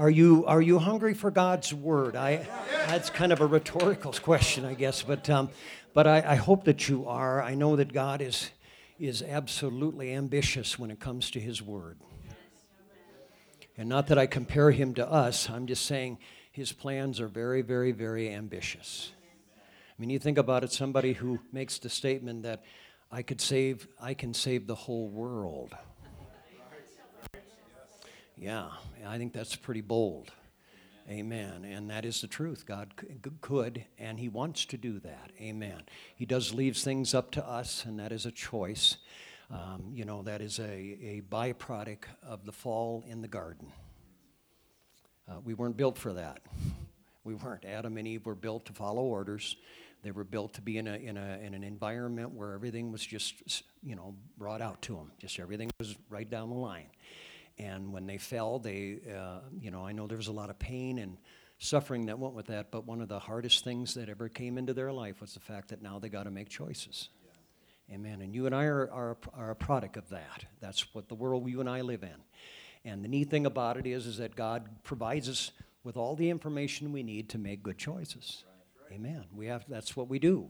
Are you, are you hungry for God's word? I, that's kind of a rhetorical question, I guess, but, um, but I, I hope that you are. I know that God is, is absolutely ambitious when it comes to his word. And not that I compare him to us, I'm just saying his plans are very, very, very ambitious. I mean, you think about it, somebody who makes the statement that I could save, I can save the whole world. Yeah, I think that's pretty bold. Amen. And that is the truth. God could, and He wants to do that. Amen. He does leave things up to us, and that is a choice. Um, you know, that is a, a byproduct of the fall in the garden. Uh, we weren't built for that. We weren't. Adam and Eve were built to follow orders. They were built to be in, a, in, a, in an environment where everything was just, you know, brought out to them. Just everything was right down the line. And when they fell, they, uh, you know, I know there was a lot of pain and suffering that went with that, but one of the hardest things that ever came into their life was the fact that now they got to make choices. Yeah. Amen. And you and I are, are, are a product of that. That's what the world you and I live in. And the neat thing about it is, is that God provides us with all the information we need to make good choices. Right, right. Amen. We have, that's what we do.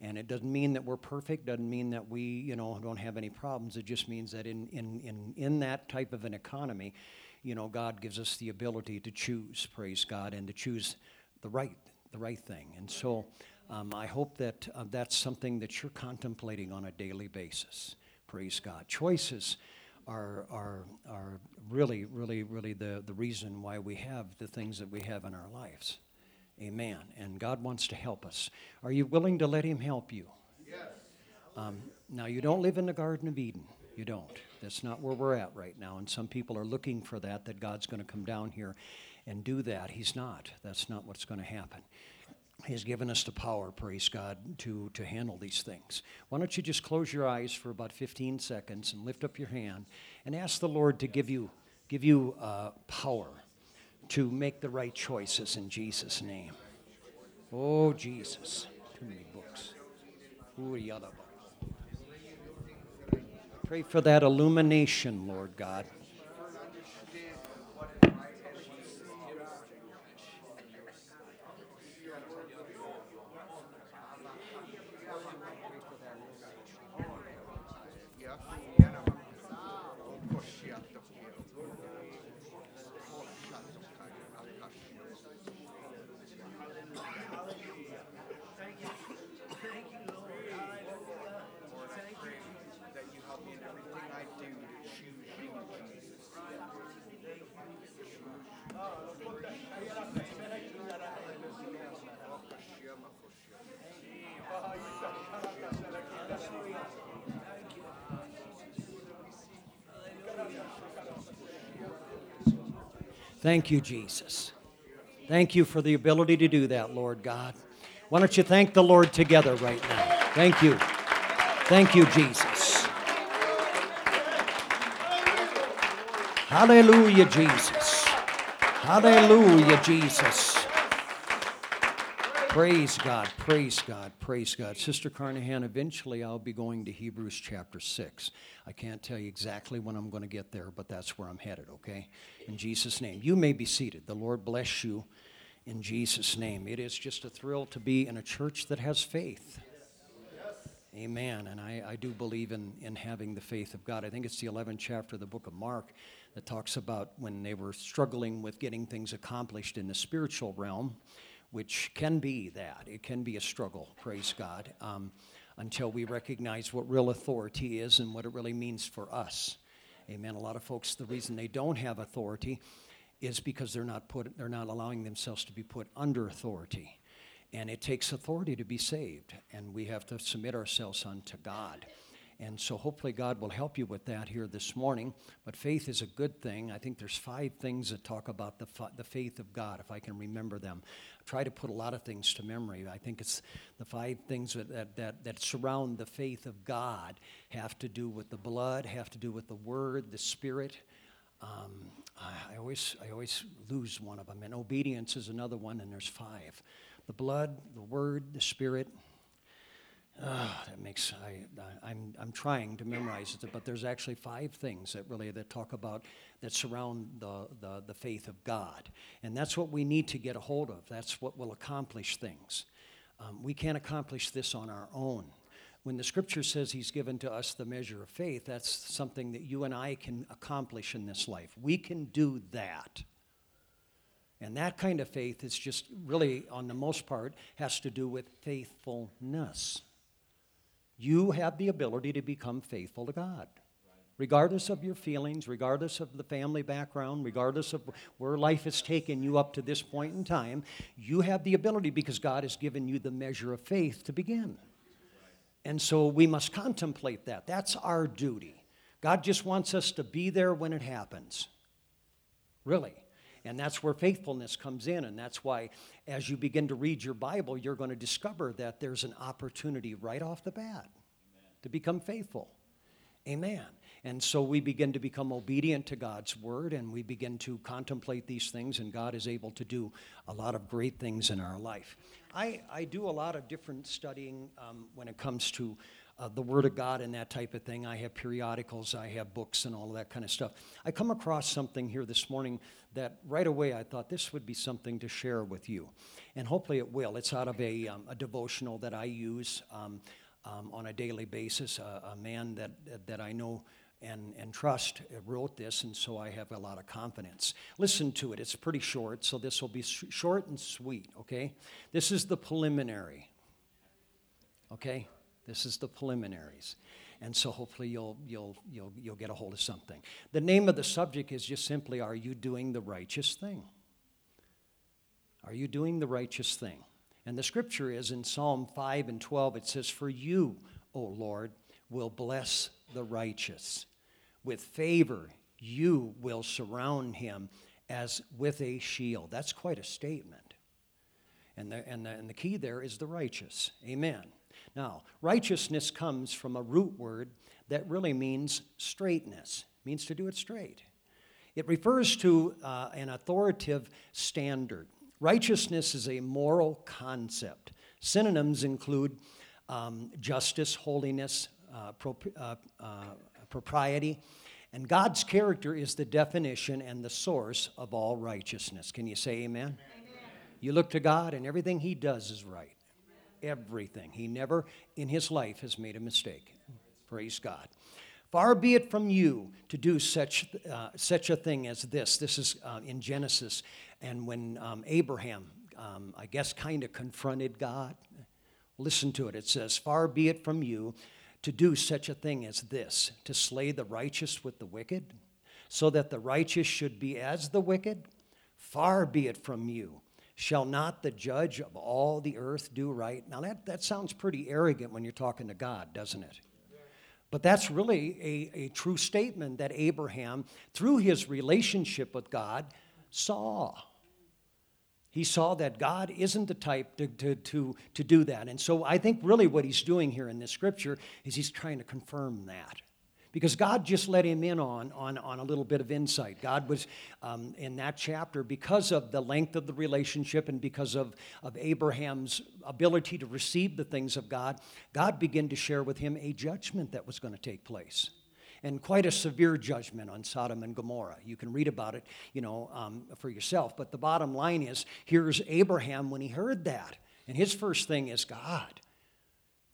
And it doesn't mean that we're perfect, doesn't mean that we, you know, don't have any problems. It just means that in, in, in, in that type of an economy, you know, God gives us the ability to choose, praise God, and to choose the right, the right thing. And so um, I hope that uh, that's something that you're contemplating on a daily basis. Praise God. Choices are, are, are really, really, really the, the reason why we have the things that we have in our lives. Amen. And God wants to help us. Are you willing to let Him help you? Yes. Um, now, you don't live in the Garden of Eden. You don't. That's not where we're at right now. And some people are looking for that, that God's going to come down here and do that. He's not. That's not what's going to happen. He's given us the power, praise God, to, to handle these things. Why don't you just close your eyes for about 15 seconds and lift up your hand and ask the Lord to give you, give you uh, power to make the right choices in Jesus' name. Oh, Jesus. Too many books. Who are the other books? Pray for that illumination, Lord God. Thank you, Jesus. Thank you for the ability to do that, Lord God. Why don't you thank the Lord together right now? Thank you. Thank you, Jesus. Hallelujah, Jesus. Hallelujah, Jesus. Praise God, praise God, praise God. Sister Carnahan, eventually I'll be going to Hebrews chapter 6. I can't tell you exactly when I'm going to get there, but that's where I'm headed, okay? In Jesus' name. You may be seated. The Lord bless you in Jesus' name. It is just a thrill to be in a church that has faith. Amen. And I, I do believe in, in having the faith of God. I think it's the 11th chapter of the book of Mark that talks about when they were struggling with getting things accomplished in the spiritual realm which can be that. It can be a struggle, praise God, um, until we recognize what real authority is and what it really means for us. Amen. A lot of folks, the reason they don't have authority is because they're not put, they're not allowing themselves to be put under authority. And it takes authority to be saved, and we have to submit ourselves unto God. And so hopefully God will help you with that here this morning. But faith is a good thing. I think there's five things that talk about the, the faith of God, if I can remember them. I try to put a lot of things to memory. I think it's the five things that, that, that surround the faith of God have to do with the blood, have to do with the word, the spirit. Um, I, always, I always lose one of them. And obedience is another one, and there's five. The blood, the word, the spirit, Oh, that makes I, I I'm I'm trying to memorize it, but there's actually five things that really that talk about that surround the, the the faith of God, and that's what we need to get a hold of. That's what will accomplish things. Um, we can't accomplish this on our own. When the Scripture says He's given to us the measure of faith, that's something that you and I can accomplish in this life. We can do that. And that kind of faith is just really, on the most part, has to do with faithfulness. You have the ability to become faithful to God. Regardless of your feelings, regardless of the family background, regardless of where life has taken you up to this point in time, you have the ability because God has given you the measure of faith to begin. And so we must contemplate that. That's our duty. God just wants us to be there when it happens. Really. And that's where faithfulness comes in. And that's why, as you begin to read your Bible, you're going to discover that there's an opportunity right off the bat Amen. to become faithful. Amen. And so we begin to become obedient to God's word and we begin to contemplate these things, and God is able to do a lot of great things in our life. I, I do a lot of different studying um, when it comes to uh, the Word of God and that type of thing. I have periodicals, I have books, and all that kind of stuff. I come across something here this morning that right away I thought this would be something to share with you. And hopefully it will. It's out of a, um, a devotional that I use um, um, on a daily basis. a man that, that I know and, and trust wrote this, and so I have a lot of confidence. Listen to it, it's pretty short, so this will be sh- short and sweet, okay? This is the preliminary, okay? This is the preliminaries. And so hopefully you'll, you'll, you'll, you'll get a hold of something. The name of the subject is just simply Are you doing the righteous thing? Are you doing the righteous thing? And the scripture is in Psalm 5 and 12, it says, For you, O Lord, will bless the righteous. With favor, you will surround him as with a shield. That's quite a statement. And the, and the, and the key there is the righteous. Amen. Now, righteousness comes from a root word that really means straightness, it means to do it straight. It refers to uh, an authoritative standard. Righteousness is a moral concept. Synonyms include um, justice, holiness, uh, uh, uh, propriety. And God's character is the definition and the source of all righteousness. Can you say amen? amen. You look to God, and everything He does is right. Everything. He never in His life has made a mistake. Praise God. Far be it from you to do such, uh, such a thing as this. This is uh, in Genesis. And when um, Abraham, um, I guess, kind of confronted God, listen to it. It says, Far be it from you to do such a thing as this to slay the righteous with the wicked, so that the righteous should be as the wicked? Far be it from you. Shall not the judge of all the earth do right? Now, that, that sounds pretty arrogant when you're talking to God, doesn't it? But that's really a, a true statement that Abraham, through his relationship with God, saw. He saw that God isn't the type to, to, to, to do that. And so I think really what he's doing here in this scripture is he's trying to confirm that. Because God just let him in on, on, on a little bit of insight. God was um, in that chapter, because of the length of the relationship and because of, of Abraham's ability to receive the things of God, God began to share with him a judgment that was going to take place and quite a severe judgment on Sodom and Gomorrah. You can read about it, you know, um, for yourself. But the bottom line is, here's Abraham when he heard that, and his first thing is, God,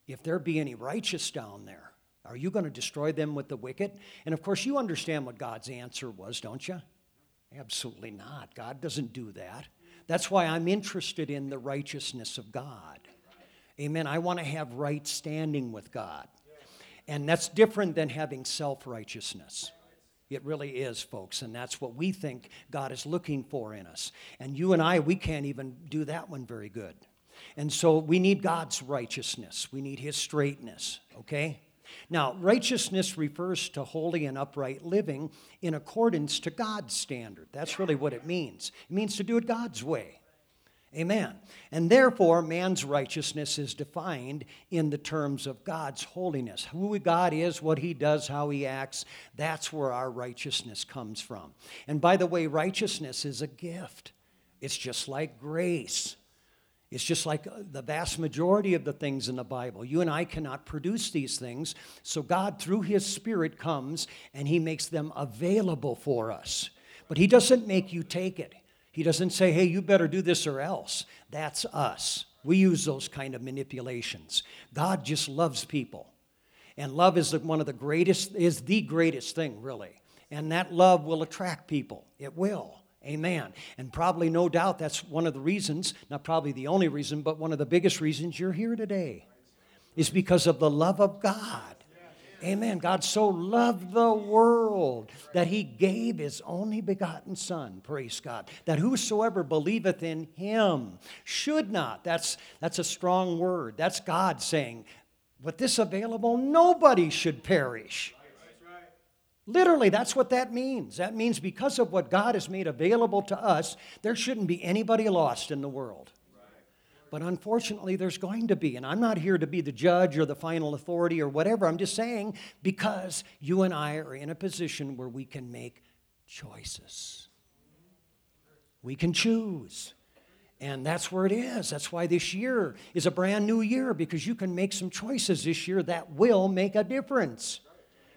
if there be any righteous down there, are you going to destroy them with the wicked? And of course, you understand what God's answer was, don't you? Absolutely not. God doesn't do that. That's why I'm interested in the righteousness of God. Amen. I want to have right standing with God. And that's different than having self righteousness. It really is, folks, and that's what we think God is looking for in us. And you and I, we can't even do that one very good. And so we need God's righteousness, we need His straightness, okay? Now, righteousness refers to holy and upright living in accordance to God's standard. That's really what it means. It means to do it God's way. Amen. And therefore, man's righteousness is defined in the terms of God's holiness. Who God is, what he does, how he acts, that's where our righteousness comes from. And by the way, righteousness is a gift, it's just like grace. It's just like uh, the vast majority of the things in the Bible. You and I cannot produce these things. So God, through His Spirit, comes and He makes them available for us. But He doesn't make you take it. He doesn't say, hey, you better do this or else. That's us. We use those kind of manipulations. God just loves people. And love is one of the greatest, is the greatest thing, really. And that love will attract people. It will. Amen. And probably, no doubt, that's one of the reasons, not probably the only reason, but one of the biggest reasons you're here today is because of the love of God. Amen. God so loved the world that he gave his only begotten Son, praise God, that whosoever believeth in him should not. That's, that's a strong word. That's God saying, with this available, nobody should perish. Literally, that's what that means. That means because of what God has made available to us, there shouldn't be anybody lost in the world. But unfortunately, there's going to be. And I'm not here to be the judge or the final authority or whatever. I'm just saying because you and I are in a position where we can make choices. We can choose. And that's where it is. That's why this year is a brand new year because you can make some choices this year that will make a difference.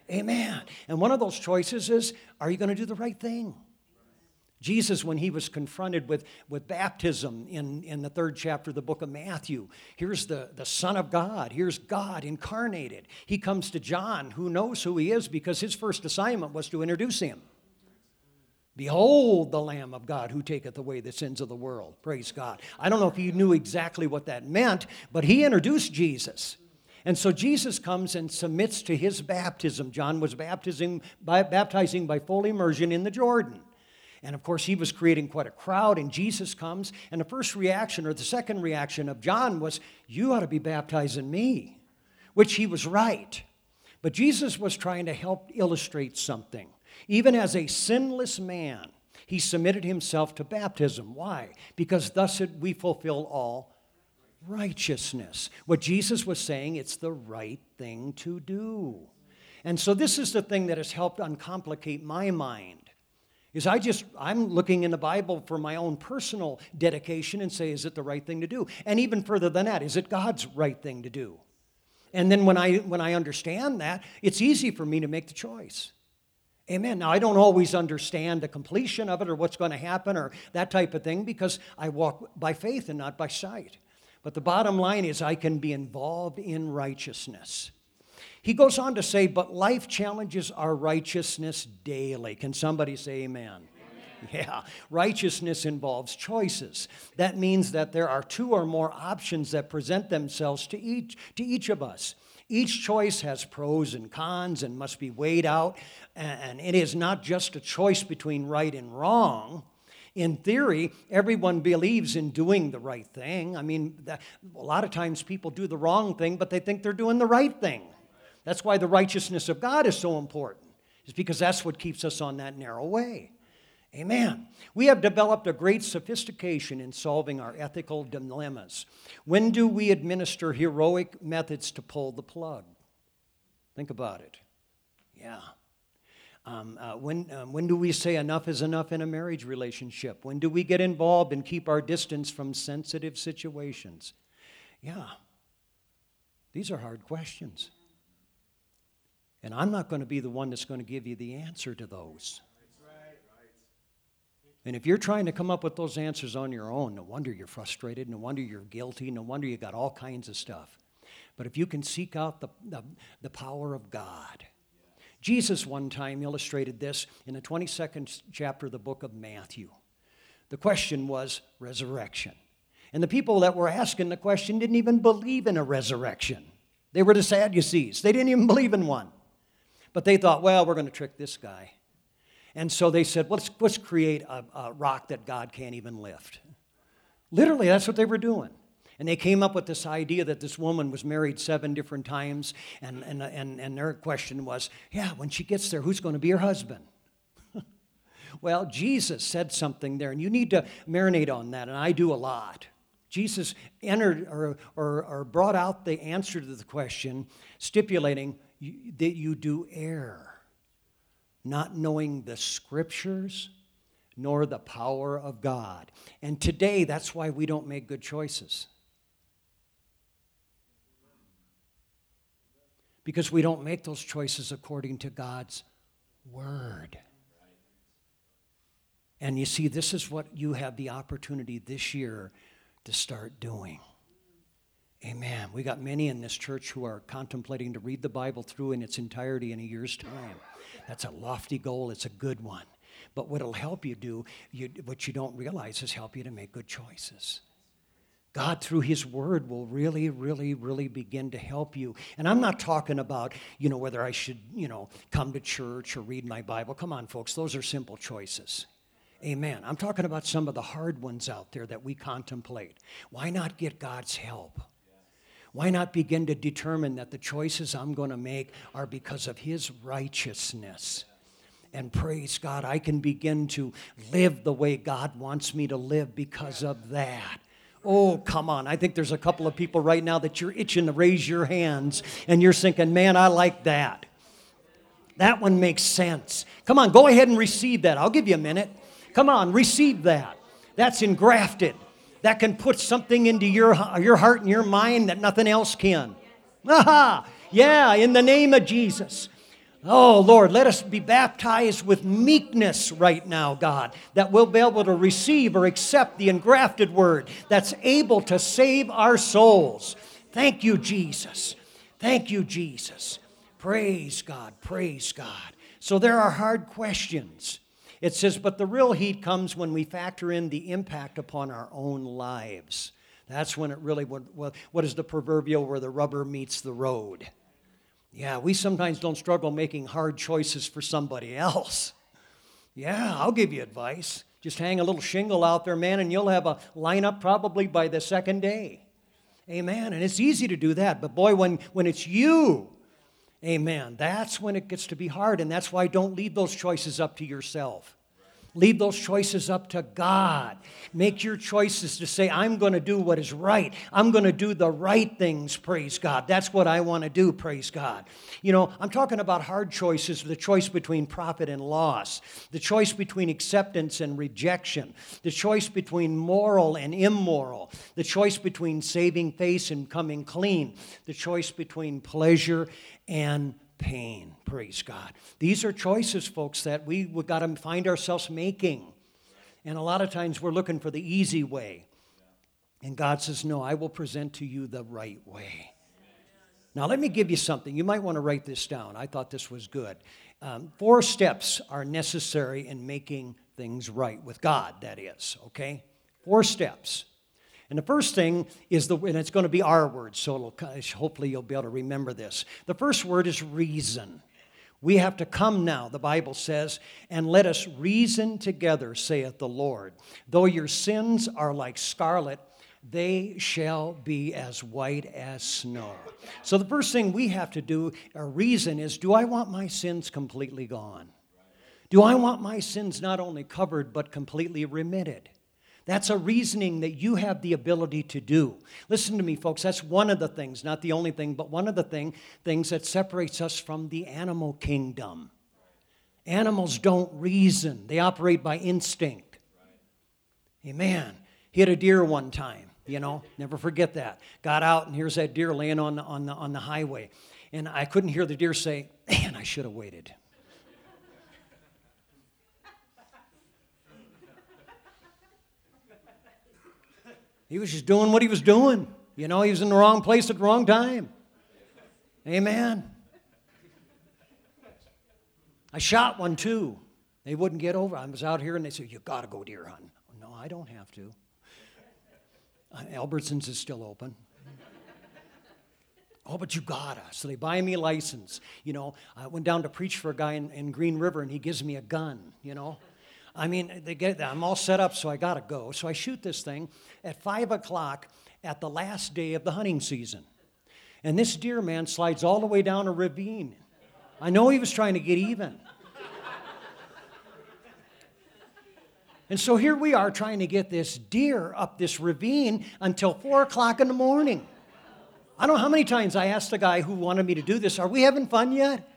Amen. And one of those choices is are you going to do the right thing? Jesus, when he was confronted with, with baptism in, in the third chapter of the book of Matthew, here's the, the Son of God. Here's God incarnated. He comes to John, who knows who he is because his first assignment was to introduce him. Behold the Lamb of God who taketh away the sins of the world. Praise God. I don't know if he knew exactly what that meant, but he introduced Jesus. And so Jesus comes and submits to his baptism. John was baptizing by, baptizing by full immersion in the Jordan. And of course, he was creating quite a crowd, and Jesus comes. And the first reaction, or the second reaction of John, was, You ought to be baptizing me, which he was right. But Jesus was trying to help illustrate something. Even as a sinless man, he submitted himself to baptism. Why? Because thus we fulfill all righteousness. What Jesus was saying, it's the right thing to do. And so this is the thing that has helped uncomplicate my mind. Is I just I'm looking in the Bible for my own personal dedication and say is it the right thing to do? And even further than that, is it God's right thing to do? And then when I when I understand that, it's easy for me to make the choice. Amen. Now, I don't always understand the completion of it or what's going to happen or that type of thing because I walk by faith and not by sight. But the bottom line is, I can be involved in righteousness. He goes on to say, but life challenges our righteousness daily. Can somebody say amen? amen? Yeah, righteousness involves choices. That means that there are two or more options that present themselves to each, to each of us. Each choice has pros and cons and must be weighed out. And it is not just a choice between right and wrong, in theory, everyone believes in doing the right thing. I mean, a lot of times people do the wrong thing, but they think they're doing the right thing. That's why the righteousness of God is so important, is because that's what keeps us on that narrow way. Amen. We have developed a great sophistication in solving our ethical dilemmas. When do we administer heroic methods to pull the plug? Think about it. Yeah. Um, uh, when, um, when do we say enough is enough in a marriage relationship? When do we get involved and keep our distance from sensitive situations? Yeah, these are hard questions. And I'm not going to be the one that's going to give you the answer to those. And if you're trying to come up with those answers on your own, no wonder you're frustrated, no wonder you're guilty, no wonder you got all kinds of stuff. But if you can seek out the, the, the power of God, Jesus, one time, illustrated this in the 22nd chapter of the book of Matthew. The question was resurrection. And the people that were asking the question didn't even believe in a resurrection. They were the Sadducees, they didn't even believe in one. But they thought, well, we're going to trick this guy. And so they said, let's, let's create a, a rock that God can't even lift. Literally, that's what they were doing. And they came up with this idea that this woman was married seven different times, and, and, and, and their question was, yeah, when she gets there, who's going to be her husband? well, Jesus said something there, and you need to marinate on that, and I do a lot. Jesus entered or, or, or brought out the answer to the question, stipulating that you do err, not knowing the scriptures, nor the power of God. And today, that's why we don't make good choices. Because we don't make those choices according to God's word. And you see, this is what you have the opportunity this year to start doing. Amen. We got many in this church who are contemplating to read the Bible through in its entirety in a year's time. That's a lofty goal, it's a good one. But what it'll help you do, you, what you don't realize, is help you to make good choices. God, through His Word, will really, really, really begin to help you. And I'm not talking about, you know, whether I should, you know, come to church or read my Bible. Come on, folks, those are simple choices. Amen. I'm talking about some of the hard ones out there that we contemplate. Why not get God's help? Why not begin to determine that the choices I'm going to make are because of His righteousness? And praise God, I can begin to live the way God wants me to live because of that. Oh, come on. I think there's a couple of people right now that you're itching to raise your hands and you're thinking, man, I like that. That one makes sense. Come on, go ahead and receive that. I'll give you a minute. Come on, receive that. That's engrafted. That can put something into your, your heart and your mind that nothing else can. Aha! Yeah, in the name of Jesus. Oh, Lord, let us be baptized with meekness right now, God, that we'll be able to receive or accept the engrafted word that's able to save our souls. Thank you, Jesus. Thank you, Jesus. Praise God. Praise God. So there are hard questions. It says, but the real heat comes when we factor in the impact upon our own lives. That's when it really, what, what is the proverbial where the rubber meets the road? Yeah, we sometimes don't struggle making hard choices for somebody else. Yeah, I'll give you advice. Just hang a little shingle out there, man, and you'll have a lineup probably by the second day. Amen. And it's easy to do that. But boy, when, when it's you, amen, that's when it gets to be hard. And that's why don't leave those choices up to yourself. Leave those choices up to God. Make your choices to say, I'm going to do what is right. I'm going to do the right things, praise God. That's what I want to do, praise God. You know, I'm talking about hard choices the choice between profit and loss, the choice between acceptance and rejection, the choice between moral and immoral, the choice between saving face and coming clean, the choice between pleasure and pain. Praise God. These are choices, folks, that we, got to find ourselves making. And a lot of times we're looking for the easy way. And God says, No, I will present to you the right way. Now, let me give you something. You might want to write this down. I thought this was good. Um, four steps are necessary in making things right with God, that is, okay? Four steps. And the first thing is the, and it's going to be our word, so hopefully you'll be able to remember this. The first word is reason. We have to come now, the Bible says, and let us reason together, saith the Lord. Though your sins are like scarlet, they shall be as white as snow. So the first thing we have to do, a reason, is do I want my sins completely gone? Do I want my sins not only covered, but completely remitted? That's a reasoning that you have the ability to do. Listen to me, folks. That's one of the things, not the only thing, but one of the thing, things that separates us from the animal kingdom. Animals don't reason, they operate by instinct. Amen. Hit a deer one time, you know, never forget that. Got out, and here's that deer laying on the, on the, on the highway. And I couldn't hear the deer say, Man, I should have waited. He was just doing what he was doing. You know, he was in the wrong place at the wrong time. Amen. I shot one too. They wouldn't get over. I was out here and they said, You got to go deer hunting. No, I don't have to. Uh, Albertsons is still open. Oh, but you gotta. So they buy me a license. You know, I went down to preach for a guy in, in Green River and he gives me a gun, you know. I mean, they get, I'm all set up, so I got to go. So I shoot this thing at 5 o'clock at the last day of the hunting season. And this deer man slides all the way down a ravine. I know he was trying to get even. And so here we are trying to get this deer up this ravine until 4 o'clock in the morning. I don't know how many times I asked the guy who wanted me to do this, Are we having fun yet?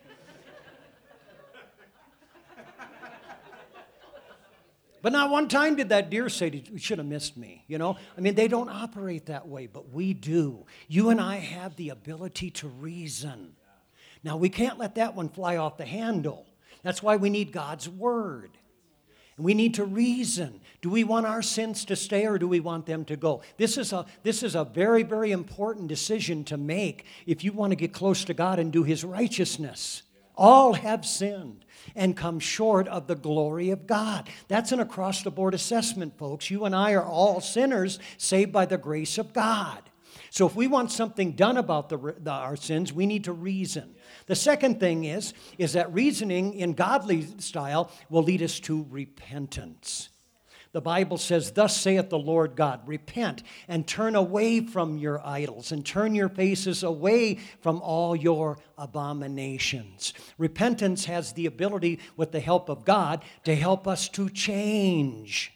But not one time did that deer say, You should have missed me. You know? I mean, they don't operate that way, but we do. You and I have the ability to reason. Now, we can't let that one fly off the handle. That's why we need God's Word. And we need to reason. Do we want our sins to stay or do we want them to go? This is a, this is a very, very important decision to make if you want to get close to God and do His righteousness. All have sinned and come short of the glory of God. That's an across the board assessment, folks. You and I are all sinners saved by the grace of God. So if we want something done about the, the, our sins, we need to reason. The second thing is, is that reasoning in godly style will lead us to repentance. The Bible says, Thus saith the Lord God, repent and turn away from your idols and turn your faces away from all your abominations. Repentance has the ability, with the help of God, to help us to change.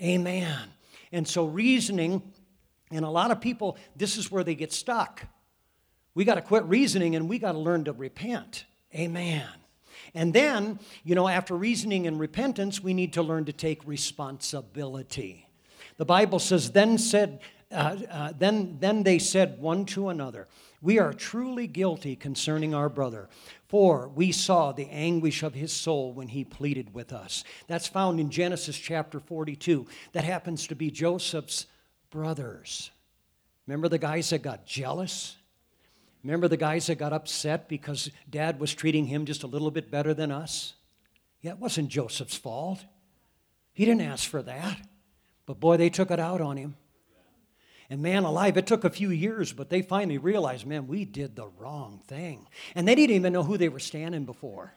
Amen. And so, reasoning, and a lot of people, this is where they get stuck. We got to quit reasoning and we got to learn to repent. Amen. And then, you know, after reasoning and repentance, we need to learn to take responsibility. The Bible says, then said, uh, uh, then, then they said one to another, We are truly guilty concerning our brother, for we saw the anguish of his soul when he pleaded with us. That's found in Genesis chapter 42. That happens to be Joseph's brothers. Remember the guys that got jealous? Remember the guys that got upset because dad was treating him just a little bit better than us? Yeah, it wasn't Joseph's fault. He didn't ask for that. But boy, they took it out on him. And man alive, it took a few years, but they finally realized, man, we did the wrong thing. And they didn't even know who they were standing before.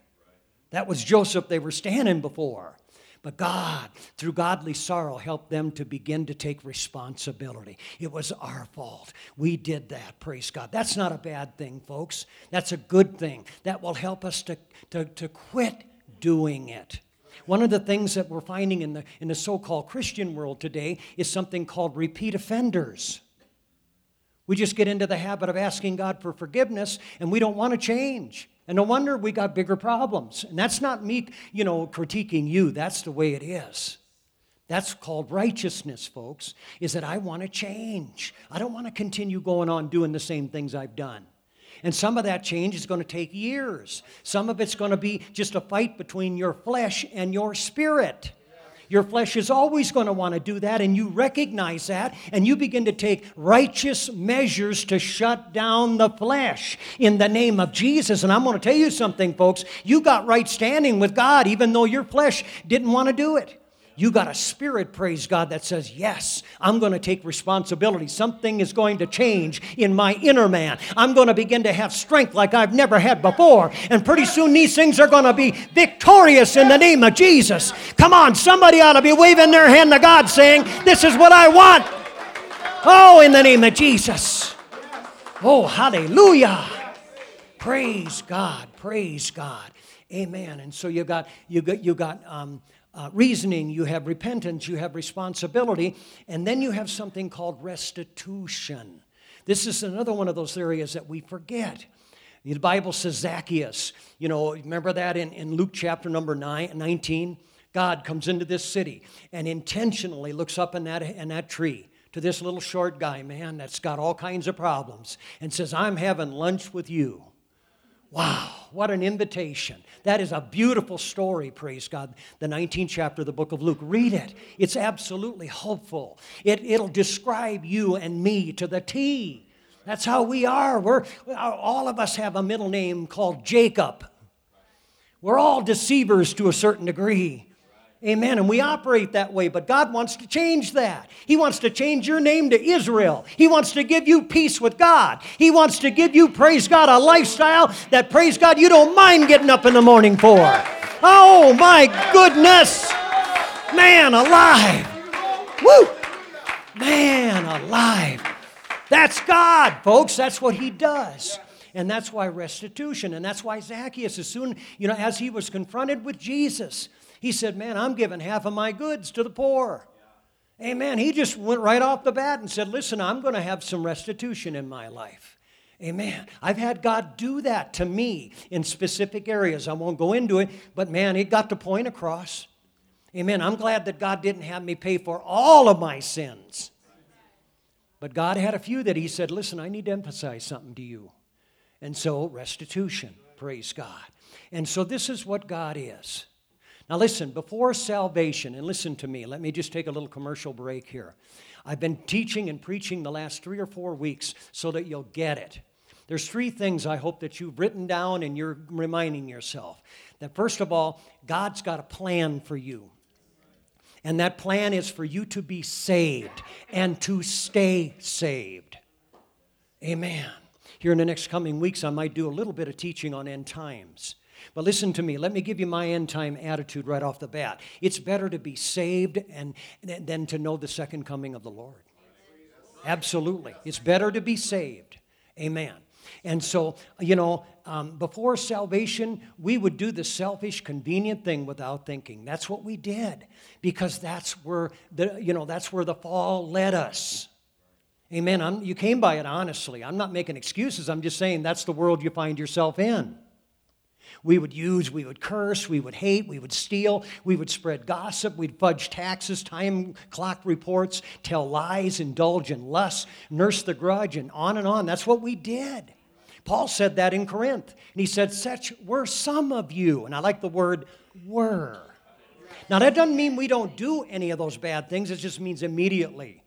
That was Joseph they were standing before. But God, through godly sorrow, helped them to begin to take responsibility. It was our fault. We did that, praise God. That's not a bad thing, folks. That's a good thing. That will help us to, to, to quit doing it. One of the things that we're finding in the, in the so called Christian world today is something called repeat offenders. We just get into the habit of asking God for forgiveness and we don't want to change. And no wonder we got bigger problems. And that's not me, you know, critiquing you. That's the way it is. That's called righteousness, folks, is that I want to change. I don't want to continue going on doing the same things I've done. And some of that change is going to take years. Some of it's going to be just a fight between your flesh and your spirit. Your flesh is always going to want to do that, and you recognize that, and you begin to take righteous measures to shut down the flesh in the name of Jesus. And I'm going to tell you something, folks. You got right standing with God, even though your flesh didn't want to do it. You got a spirit, praise God, that says, Yes, I'm going to take responsibility. Something is going to change in my inner man. I'm going to begin to have strength like I've never had before. And pretty soon these things are going to be victorious in the name of Jesus. Come on, somebody ought to be waving their hand to God saying, This is what I want. Oh, in the name of Jesus. Oh, hallelujah. Praise God. Praise God. Amen. And so you got you got you got um, uh, reasoning, you have repentance, you have responsibility, and then you have something called restitution. This is another one of those areas that we forget. The Bible says Zacchaeus, you know, remember that in, in Luke chapter number nine, 19? God comes into this city and intentionally looks up in that, in that tree to this little short guy, man, that's got all kinds of problems, and says, I'm having lunch with you. Wow, what an invitation. That is a beautiful story, praise God. The 19th chapter of the book of Luke. Read it. It's absolutely hopeful. It, it'll describe you and me to the T. That's how we are. We're, all of us have a middle name called Jacob. We're all deceivers to a certain degree. Amen. And we operate that way, but God wants to change that. He wants to change your name to Israel. He wants to give you peace with God. He wants to give you, praise God, a lifestyle that, praise God, you don't mind getting up in the morning for. Oh, my goodness. Man alive. Woo. Man alive. That's God, folks. That's what He does. And that's why restitution, and that's why Zacchaeus, as soon, you know, as he was confronted with Jesus, he said, Man, I'm giving half of my goods to the poor. Yeah. Amen. He just went right off the bat and said, Listen, I'm going to have some restitution in my life. Amen. I've had God do that to me in specific areas. I won't go into it, but man, it got the point across. Amen. I'm glad that God didn't have me pay for all of my sins. But God had a few that He said, listen, I need to emphasize something to you. And so, restitution, praise God. And so, this is what God is. Now, listen, before salvation, and listen to me, let me just take a little commercial break here. I've been teaching and preaching the last three or four weeks so that you'll get it. There's three things I hope that you've written down and you're reminding yourself. That first of all, God's got a plan for you. And that plan is for you to be saved and to stay saved. Amen. Here in the next coming weeks, I might do a little bit of teaching on end times. But listen to me. Let me give you my end time attitude right off the bat. It's better to be saved and, than to know the second coming of the Lord. Absolutely. It's better to be saved. Amen. And so, you know, um, before salvation, we would do the selfish, convenient thing without thinking. That's what we did because that's where the, you know, that's where the fall led us. Amen. I'm, you came by it honestly. I'm not making excuses. I'm just saying that's the world you find yourself in. We would use, we would curse, we would hate, we would steal, we would spread gossip, we'd fudge taxes, time clock reports, tell lies, indulge in lust, nurse the grudge, and on and on. That's what we did. Paul said that in Corinth. And he said, Such were some of you. And I like the word were. Now, that doesn't mean we don't do any of those bad things, it just means immediately.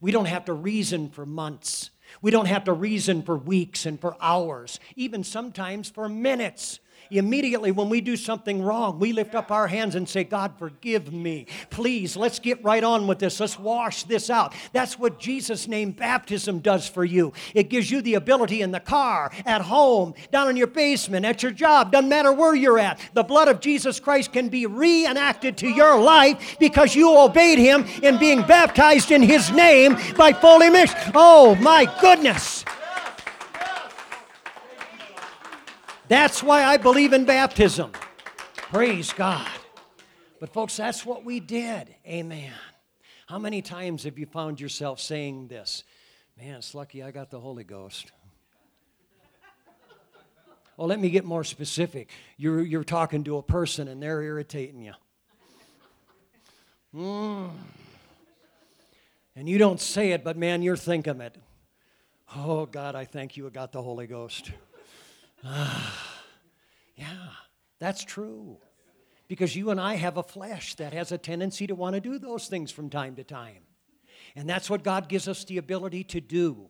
We don't have to reason for months. We don't have to reason for weeks and for hours, even sometimes for minutes. Immediately, when we do something wrong, we lift up our hands and say, God, forgive me. Please, let's get right on with this. Let's wash this out. That's what Jesus' name baptism does for you. It gives you the ability in the car, at home, down in your basement, at your job, doesn't matter where you're at. The blood of Jesus Christ can be reenacted to your life because you obeyed Him in being baptized in His name by fully mixed. Oh, my goodness. That's why I believe in baptism. Praise God. But, folks, that's what we did. Amen. How many times have you found yourself saying this? Man, it's lucky I got the Holy Ghost. Well, let me get more specific. You're, you're talking to a person and they're irritating you. Mm. And you don't say it, but man, you're thinking it. Oh, God, I thank you I got the Holy Ghost. yeah, that's true. Because you and I have a flesh that has a tendency to want to do those things from time to time. And that's what God gives us the ability to do.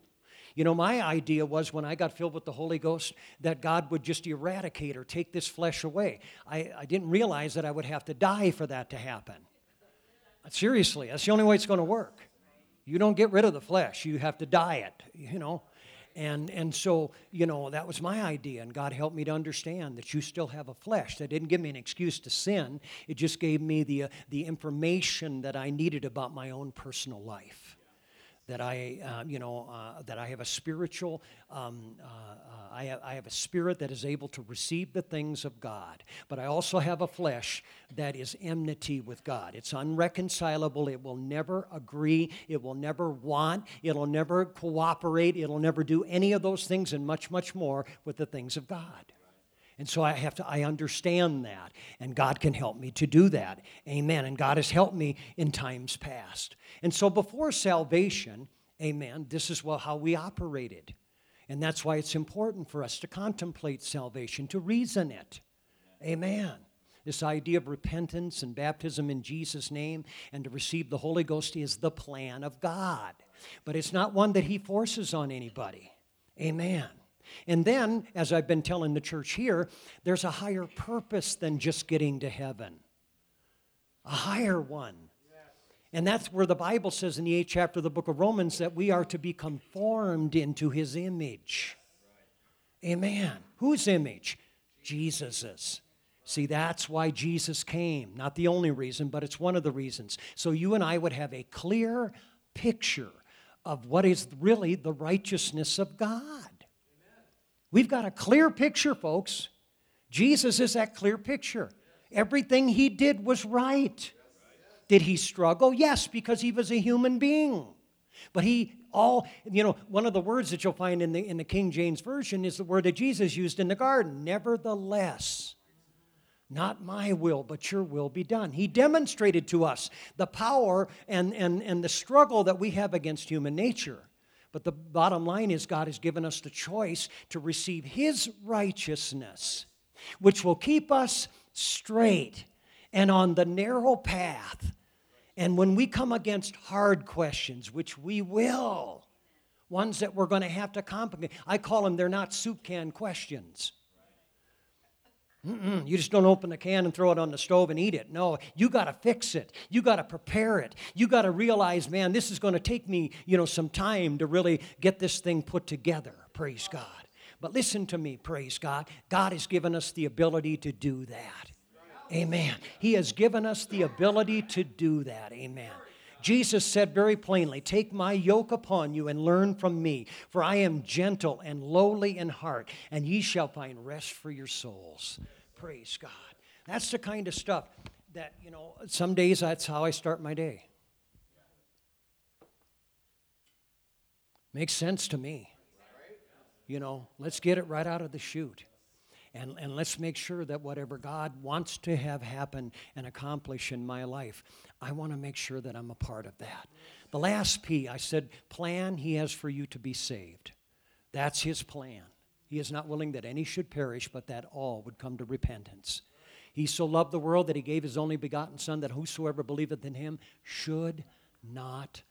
You know, my idea was when I got filled with the Holy Ghost that God would just eradicate or take this flesh away. I, I didn't realize that I would have to die for that to happen. Seriously, that's the only way it's going to work. You don't get rid of the flesh, you have to die it, you know. And, and so, you know, that was my idea. And God helped me to understand that you still have a flesh. That didn't give me an excuse to sin, it just gave me the, uh, the information that I needed about my own personal life that I, uh, you know, uh, that I have a spiritual, um, uh, uh, I, I have a spirit that is able to receive the things of God. But I also have a flesh that is enmity with God. It's unreconcilable. It will never agree. It will never want. It'll never cooperate. It'll never do any of those things and much, much more with the things of God. And so I have to, I understand that. And God can help me to do that. Amen. And God has helped me in times past. And so before salvation, amen, this is well, how we operated. And that's why it's important for us to contemplate salvation, to reason it. Amen. This idea of repentance and baptism in Jesus' name and to receive the Holy Ghost is the plan of God. But it's not one that He forces on anybody. Amen. And then, as I've been telling the church here, there's a higher purpose than just getting to heaven, a higher one. And that's where the Bible says in the eighth chapter of the book of Romans that we are to be conformed into his image. Amen. Whose image? Jesus's. See, that's why Jesus came. Not the only reason, but it's one of the reasons. So you and I would have a clear picture of what is really the righteousness of God. We've got a clear picture, folks. Jesus is that clear picture. Everything he did was right. Did he struggle? Yes, because he was a human being. But he all, you know, one of the words that you'll find in the, in the King James Version is the word that Jesus used in the garden. Nevertheless, Not my will, but your will be done. He demonstrated to us the power and, and, and the struggle that we have against human nature. But the bottom line is, God has given us the choice to receive His righteousness, which will keep us straight and on the narrow path. And when we come against hard questions, which we will, ones that we're going to have to complicate, I call them, they're not soup can questions. Mm-mm, you just don't open the can and throw it on the stove and eat it. No, you got to fix it. You got to prepare it. You got to realize, man, this is going to take me, you know, some time to really get this thing put together. Praise God. But listen to me, praise God. God has given us the ability to do that. Amen. He has given us the ability to do that. Amen. Jesus said very plainly, Take my yoke upon you and learn from me, for I am gentle and lowly in heart, and ye shall find rest for your souls. Praise God. That's the kind of stuff that, you know, some days that's how I start my day. Makes sense to me. You know, let's get it right out of the chute. And, and let's make sure that whatever God wants to have happen and accomplish in my life, I want to make sure that I'm a part of that. The last P, I said, plan He has for you to be saved. That's His plan. He is not willing that any should perish, but that all would come to repentance. He so loved the world that He gave His only begotten Son, that whosoever believeth in Him should not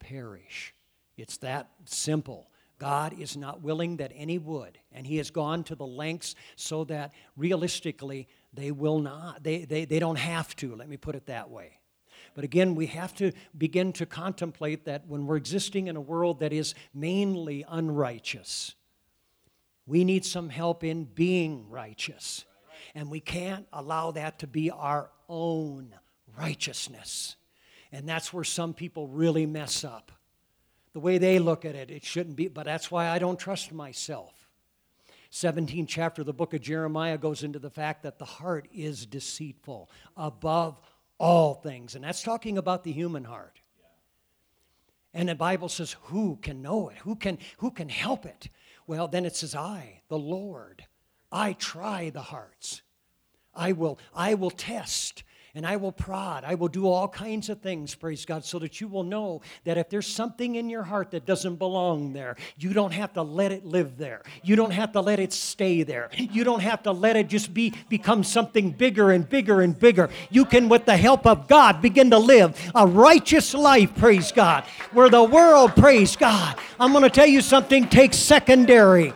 perish. It's that simple. God is not willing that any would, and He has gone to the lengths so that realistically they will not, they, they, they don't have to, let me put it that way. But again, we have to begin to contemplate that when we're existing in a world that is mainly unrighteous, we need some help in being righteous. And we can't allow that to be our own righteousness. And that's where some people really mess up the way they look at it, it shouldn't be, but that's why I don't trust myself. 17th chapter of the book of Jeremiah goes into the fact that the heart is deceitful above all things. And that's talking about the human heart. And the Bible says, who can know it? Who can, who can help it? Well, then it says, I, the Lord, I try the hearts. I will, I will test and I will prod. I will do all kinds of things, praise God, so that you will know that if there's something in your heart that doesn't belong there, you don't have to let it live there. You don't have to let it stay there. You don't have to let it just be become something bigger and bigger and bigger. You can, with the help of God, begin to live a righteous life, praise God, where the world, praise God. I'm going to tell you something takes secondary.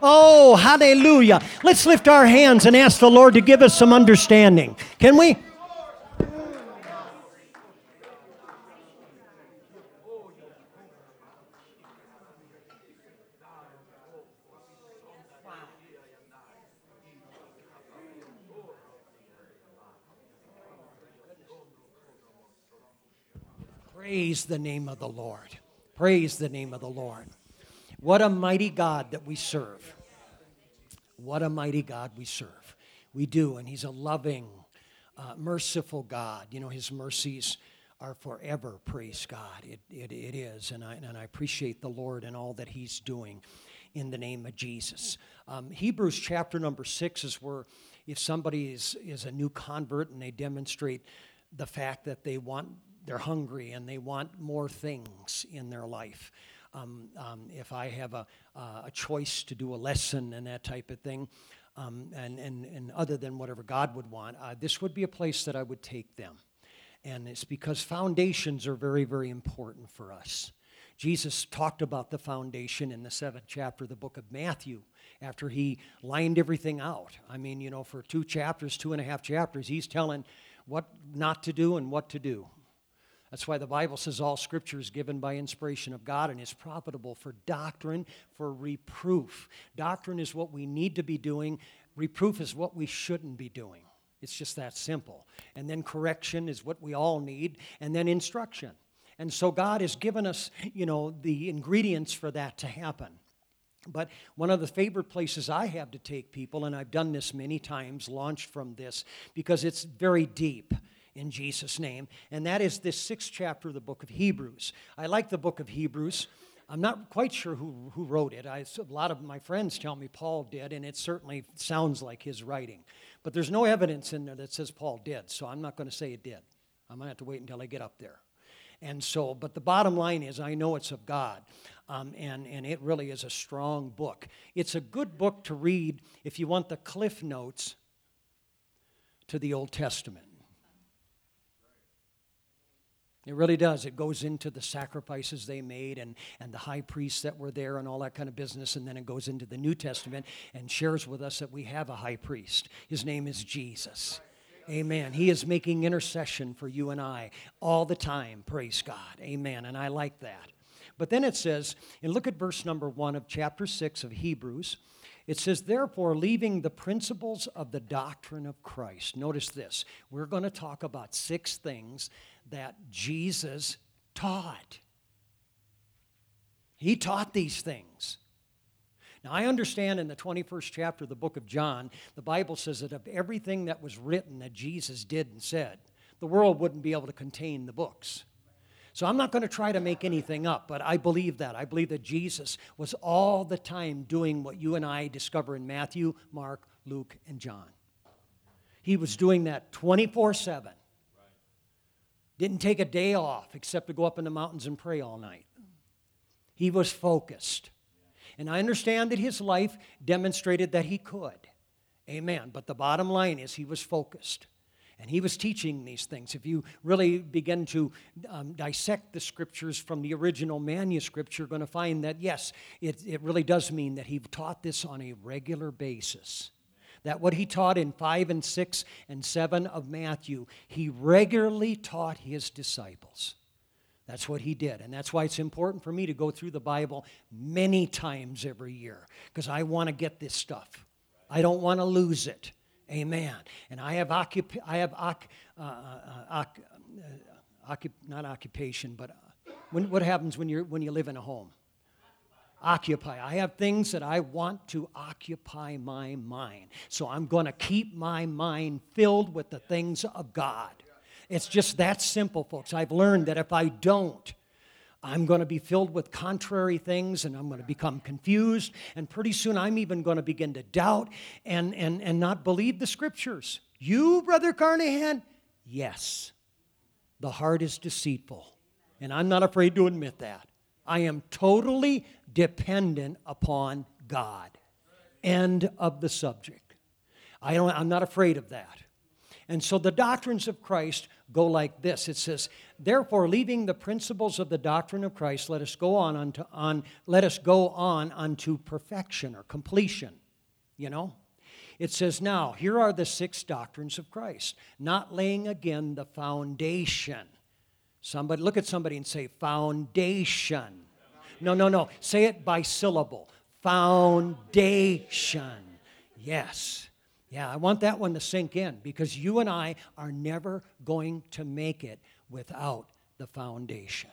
Oh, hallelujah. Let's lift our hands and ask the Lord to give us some understanding. Can we? Praise the name of the Lord. Praise the name of the Lord. What a mighty God that we serve. What a mighty God we serve. We do, and He's a loving, uh, merciful God. You know, His mercies are forever, praise God. It, it, it is, and I, and I appreciate the Lord and all that He's doing in the name of Jesus. Um, Hebrews chapter number six is where if somebody is, is a new convert and they demonstrate the fact that they want they're hungry and they want more things in their life. Um, um, if I have a, uh, a choice to do a lesson and that type of thing, um, and, and, and other than whatever God would want, uh, this would be a place that I would take them. And it's because foundations are very, very important for us. Jesus talked about the foundation in the seventh chapter of the book of Matthew after he lined everything out. I mean, you know, for two chapters, two and a half chapters, he's telling what not to do and what to do. That's why the Bible says all scripture is given by inspiration of God and is profitable for doctrine, for reproof. Doctrine is what we need to be doing, reproof is what we shouldn't be doing. It's just that simple. And then correction is what we all need, and then instruction. And so God has given us, you know, the ingredients for that to happen. But one of the favorite places I have to take people, and I've done this many times, launched from this, because it's very deep in Jesus' name, and that is this sixth chapter of the book of Hebrews. I like the book of Hebrews. I'm not quite sure who, who wrote it. I, a lot of my friends tell me Paul did, and it certainly sounds like his writing. But there's no evidence in there that says Paul did, so I'm not going to say it did. I'm going to have to wait until I get up there. And so, but the bottom line is, I know it's of God, um, and, and it really is a strong book. It's a good book to read if you want the cliff notes to the Old Testament. It really does. It goes into the sacrifices they made and, and the high priests that were there and all that kind of business. And then it goes into the New Testament and shares with us that we have a high priest. His name is Jesus. Amen. He is making intercession for you and I all the time. Praise God. Amen. And I like that. But then it says, and look at verse number one of chapter six of Hebrews. It says, therefore, leaving the principles of the doctrine of Christ. Notice this. We're going to talk about six things that Jesus taught. He taught these things. Now, I understand in the 21st chapter of the book of John, the Bible says that of everything that was written that Jesus did and said, the world wouldn't be able to contain the books. So I'm not going to try to make anything up, but I believe that. I believe that Jesus was all the time doing what you and I discover in Matthew, Mark, Luke, and John. He was doing that 24 7. Didn't take a day off except to go up in the mountains and pray all night. He was focused. And I understand that his life demonstrated that he could. Amen. But the bottom line is he was focused. And he was teaching these things. If you really begin to um, dissect the scriptures from the original manuscript, you're going to find that, yes, it, it really does mean that he taught this on a regular basis that what he taught in 5 and 6 and 7 of Matthew, he regularly taught his disciples. That's what he did. And that's why it's important for me to go through the Bible many times every year, because I want to get this stuff. I don't want to lose it. Amen. And I have, occup- I have oc- uh, uh, uh, not occupation, but uh, when, what happens when, you're, when you live in a home? Occupy. I have things that I want to occupy my mind. So I'm going to keep my mind filled with the things of God. It's just that simple, folks. I've learned that if I don't, I'm going to be filled with contrary things and I'm going to become confused. And pretty soon I'm even going to begin to doubt and, and, and not believe the scriptures. You, Brother Carnahan? Yes. The heart is deceitful. And I'm not afraid to admit that. I am totally dependent upon God. End of the subject. I don't, I'm not afraid of that. And so the doctrines of Christ go like this. It says, "Therefore, leaving the principles of the doctrine of Christ, let us go on unto on let us go on unto perfection or completion." You know? It says, "Now, here are the six doctrines of Christ, not laying again the foundation Somebody look at somebody and say foundation. No, no, no. Say it by syllable. Foundation. Yes. Yeah, I want that one to sink in because you and I are never going to make it without the foundation.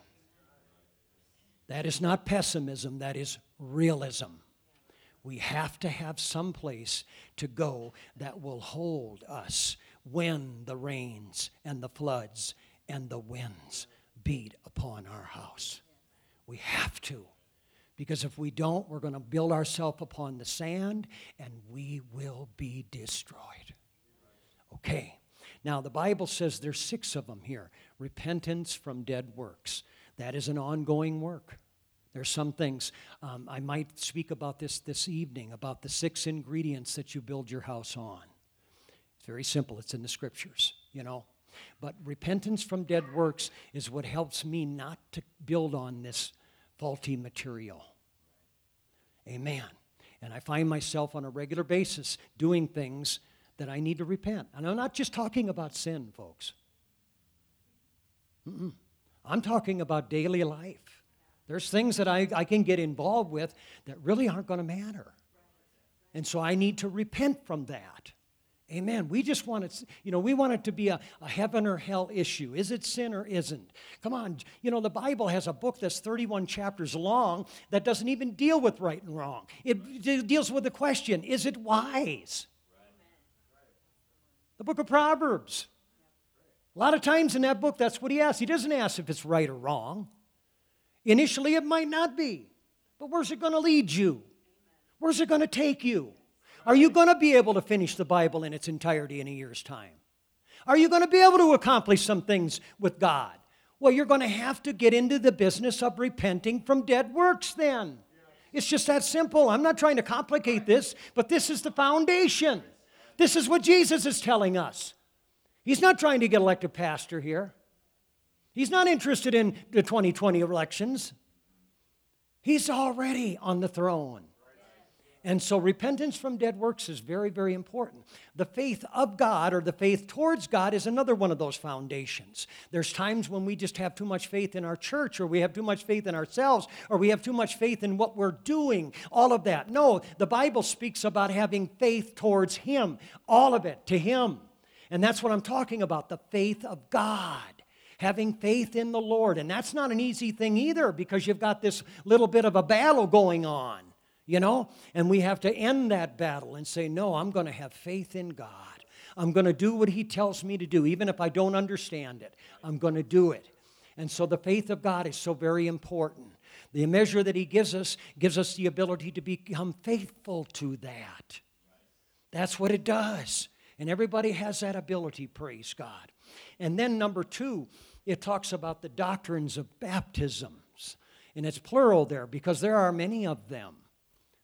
That is not pessimism, that is realism. We have to have some place to go that will hold us when the rains and the floods and the winds beat upon our house. We have to. Because if we don't, we're going to build ourselves upon the sand and we will be destroyed. Okay. Now, the Bible says there's six of them here repentance from dead works. That is an ongoing work. There's some things, um, I might speak about this this evening, about the six ingredients that you build your house on. It's very simple, it's in the scriptures, you know. But repentance from dead works is what helps me not to build on this faulty material. Amen. And I find myself on a regular basis doing things that I need to repent. And I'm not just talking about sin, folks. Mm-mm. I'm talking about daily life. There's things that I, I can get involved with that really aren't going to matter. And so I need to repent from that. Amen. We just want it, you know, we want it to be a, a, heaven or hell issue. Is it sin or isn't? Come on. You know, the Bible has a book that's 31 chapters long that doesn't even deal with right and wrong. It deals with the question is it wise? The book of Proverbs. A lot of times in that book, that's what he asks. He doesn't ask if it's right or wrong. Initially, it might not be. But where's it going to lead you? Where's it going to take you? Are you going to be able to finish the Bible in its entirety in a year's time? Are you going to be able to accomplish some things with God? Well, you're going to have to get into the business of repenting from dead works then. It's just that simple. I'm not trying to complicate this, but this is the foundation. This is what Jesus is telling us. He's not trying to get elected pastor here. He's not interested in the 2020 elections. He's already on the throne. And so repentance from dead works is very, very important. The faith of God or the faith towards God is another one of those foundations. There's times when we just have too much faith in our church or we have too much faith in ourselves or we have too much faith in what we're doing, all of that. No, the Bible speaks about having faith towards Him, all of it to Him. And that's what I'm talking about the faith of God having faith in the Lord. And that's not an easy thing either because you've got this little bit of a battle going on you know? And we have to end that battle and say, no, I'm going to have faith in God. I'm going to do what He tells me to do, even if I don't understand it. I'm going to do it. And so the faith of God is so very important. The measure that He gives us gives us the ability to become faithful to that. That's what it does. And everybody has that ability, praise God. And then, number two, it talks about the doctrines of baptisms. And it's plural there because there are many of them.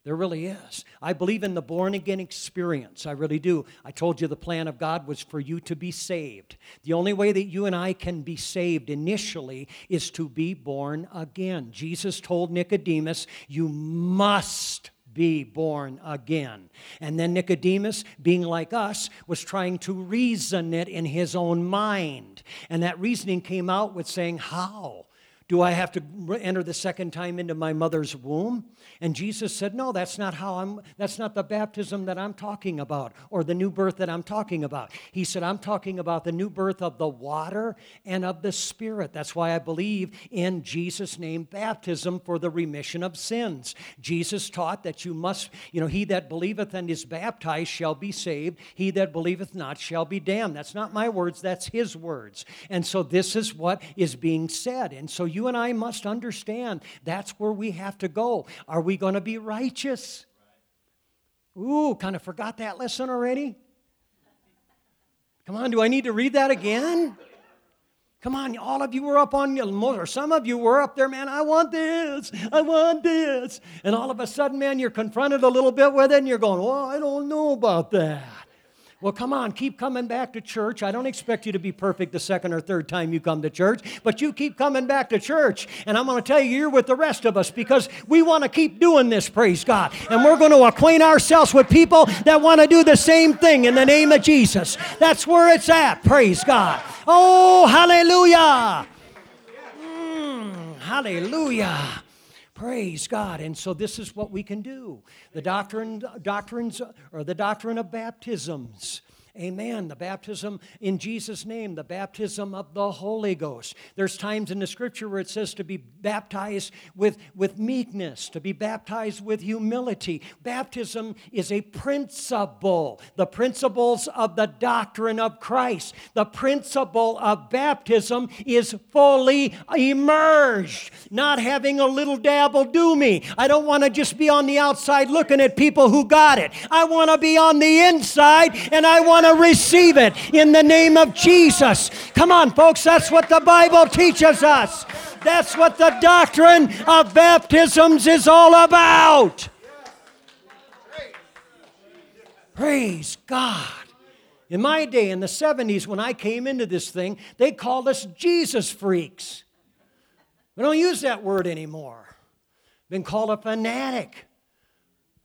There really is. I believe in the born again experience. I really do. I told you the plan of God was for you to be saved. The only way that you and I can be saved initially is to be born again. Jesus told Nicodemus, You must be born again. And then Nicodemus, being like us, was trying to reason it in his own mind. And that reasoning came out with saying, How? Do I have to enter the second time into my mother's womb? And Jesus said, No, that's not how I'm, that's not the baptism that I'm talking about or the new birth that I'm talking about. He said, I'm talking about the new birth of the water and of the Spirit. That's why I believe in Jesus' name baptism for the remission of sins. Jesus taught that you must, you know, he that believeth and is baptized shall be saved, he that believeth not shall be damned. That's not my words, that's his words. And so this is what is being said. And so you and I must understand that's where we have to go. Are we going to be righteous? Ooh, kind of forgot that lesson already? Come on, do I need to read that again? Come on, all of you were up on, or some of you were up there, man, I want this, I want this. And all of a sudden, man, you're confronted a little bit with it and you're going, well, I don't know about that. Well, come on, keep coming back to church. I don't expect you to be perfect the second or third time you come to church, but you keep coming back to church. And I'm going to tell you, you're with the rest of us because we want to keep doing this, praise God. And we're going to acquaint ourselves with people that want to do the same thing in the name of Jesus. That's where it's at, praise God. Oh, hallelujah. Mm, hallelujah. Praise God. And so this is what we can do. The doctrine, doctrines, or the doctrine of baptisms. Amen. The baptism in Jesus' name, the baptism of the Holy Ghost. There's times in the scripture where it says to be baptized with, with meekness, to be baptized with humility. Baptism is a principle, the principles of the doctrine of Christ. The principle of baptism is fully immersed, not having a little dabble do me. I don't want to just be on the outside looking at people who got it. I want to be on the inside and I want to receive it in the name of Jesus. Come on, folks, that's what the Bible teaches us. That's what the doctrine of baptisms is all about. Praise God. In my day, in the 70s, when I came into this thing, they called us Jesus freaks. We don't use that word anymore. Been called a fanatic.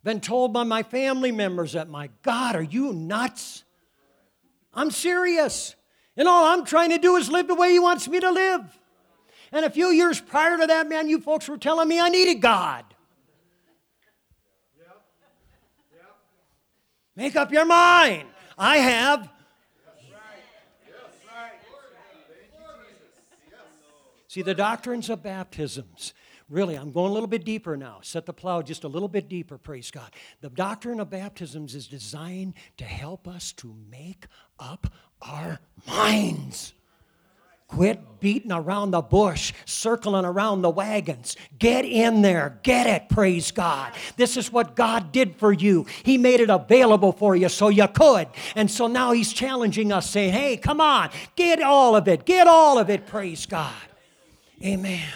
Been told by my family members that, my God, are you nuts? I'm serious. And all I'm trying to do is live the way He wants me to live. And a few years prior to that, man, you folks were telling me I needed God. Make up your mind. I have. See, the doctrines of baptisms really, I'm going a little bit deeper now. Set the plow just a little bit deeper, praise God. The doctrine of baptisms is designed to help us to make up our minds. Quit beating around the bush, circling around the wagons. Get in there. Get it. Praise God. This is what God did for you. He made it available for you so you could. And so now He's challenging us, saying, hey, come on, get all of it. Get all of it. Praise God. Amen.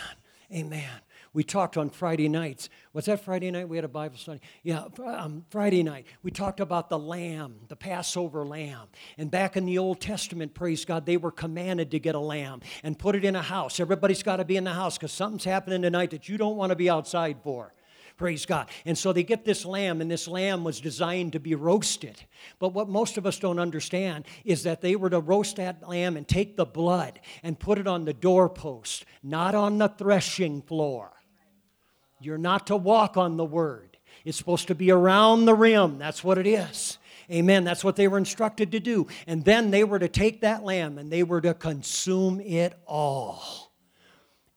Amen. We talked on Friday nights. Was that Friday night? We had a Bible study. Yeah, um, Friday night. We talked about the lamb, the Passover lamb. And back in the Old Testament, praise God, they were commanded to get a lamb and put it in a house. Everybody's got to be in the house because something's happening tonight that you don't want to be outside for. Praise God. And so they get this lamb, and this lamb was designed to be roasted. But what most of us don't understand is that they were to roast that lamb and take the blood and put it on the doorpost, not on the threshing floor. You're not to walk on the word. It's supposed to be around the rim. That's what it is. Amen. That's what they were instructed to do. And then they were to take that lamb and they were to consume it all.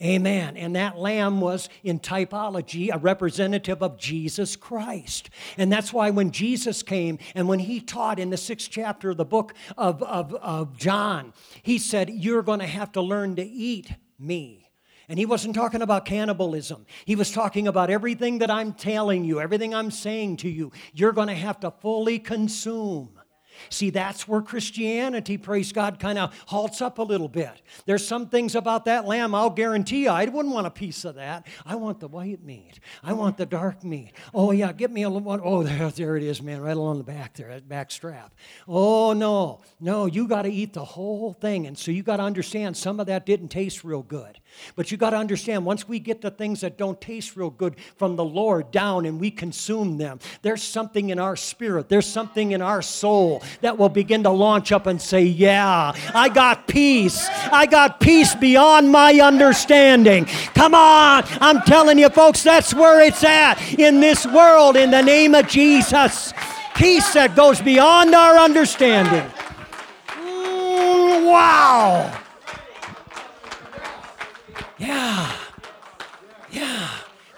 Amen. And that lamb was in typology a representative of Jesus Christ. And that's why when Jesus came and when he taught in the sixth chapter of the book of, of, of John, he said, You're going to have to learn to eat me. And he wasn't talking about cannibalism. He was talking about everything that I'm telling you, everything I'm saying to you, you're going to have to fully consume. See, that's where Christianity, praise God, kind of halts up a little bit. There's some things about that lamb, I'll guarantee you, I wouldn't want a piece of that. I want the white meat. I want the dark meat. Oh, yeah, get me a little one. Oh, there, there it is, man, right along the back there, that back strap. Oh, no, no, you got to eat the whole thing. And so you got to understand some of that didn't taste real good. But you got to understand once we get the things that don't taste real good from the Lord down and we consume them, there's something in our spirit, there's something in our soul that will begin to launch up and say, Yeah, I got peace. I got peace beyond my understanding. Come on. I'm telling you, folks, that's where it's at in this world in the name of Jesus. Peace that goes beyond our understanding. Mm, wow. Yeah. Yeah.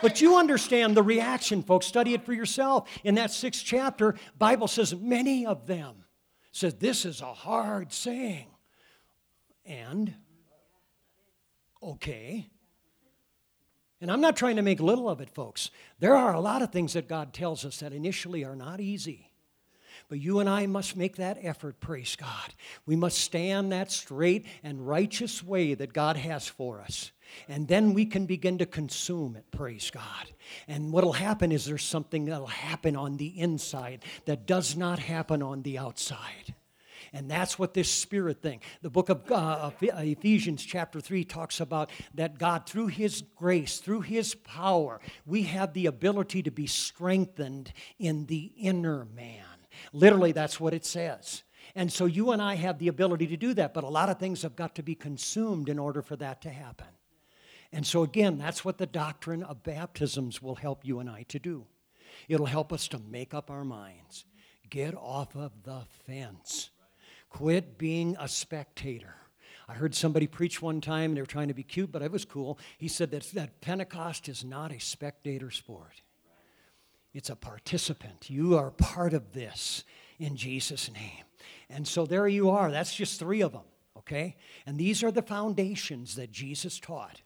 But you understand the reaction, folks. Study it for yourself. In that sixth chapter, Bible says many of them said, this is a hard saying. And okay. And I'm not trying to make little of it, folks. There are a lot of things that God tells us that initially are not easy. But you and I must make that effort, praise God. We must stand that straight and righteous way that God has for us. And then we can begin to consume it, praise God. And what'll happen is there's something that'll happen on the inside that does not happen on the outside. And that's what this spirit thing. The book of uh, Ephesians, chapter 3, talks about that God, through His grace, through His power, we have the ability to be strengthened in the inner man. Literally, that's what it says. And so you and I have the ability to do that, but a lot of things have got to be consumed in order for that to happen. And so, again, that's what the doctrine of baptisms will help you and I to do. It'll help us to make up our minds. Get off of the fence. Quit being a spectator. I heard somebody preach one time, and they were trying to be cute, but it was cool. He said that, that Pentecost is not a spectator sport, it's a participant. You are part of this in Jesus' name. And so there you are. That's just three of them, okay? And these are the foundations that Jesus taught.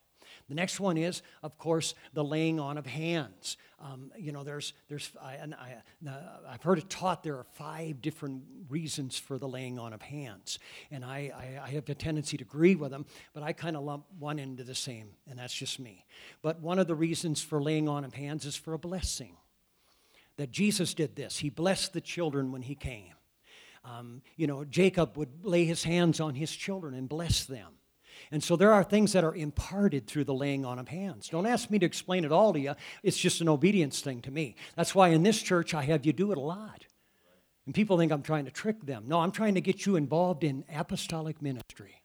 The next one is, of course, the laying on of hands. Um, you know, there's, there's, I, I, have heard it taught there are five different reasons for the laying on of hands. And I, I, I have a tendency to agree with them, but I kind of lump one into the same, and that's just me. But one of the reasons for laying on of hands is for a blessing. That Jesus did this, He blessed the children when He came. Um, you know, Jacob would lay his hands on his children and bless them. And so there are things that are imparted through the laying on of hands. Don't ask me to explain it all to you. It's just an obedience thing to me. That's why in this church I have you do it a lot. And people think I'm trying to trick them. No, I'm trying to get you involved in apostolic ministry,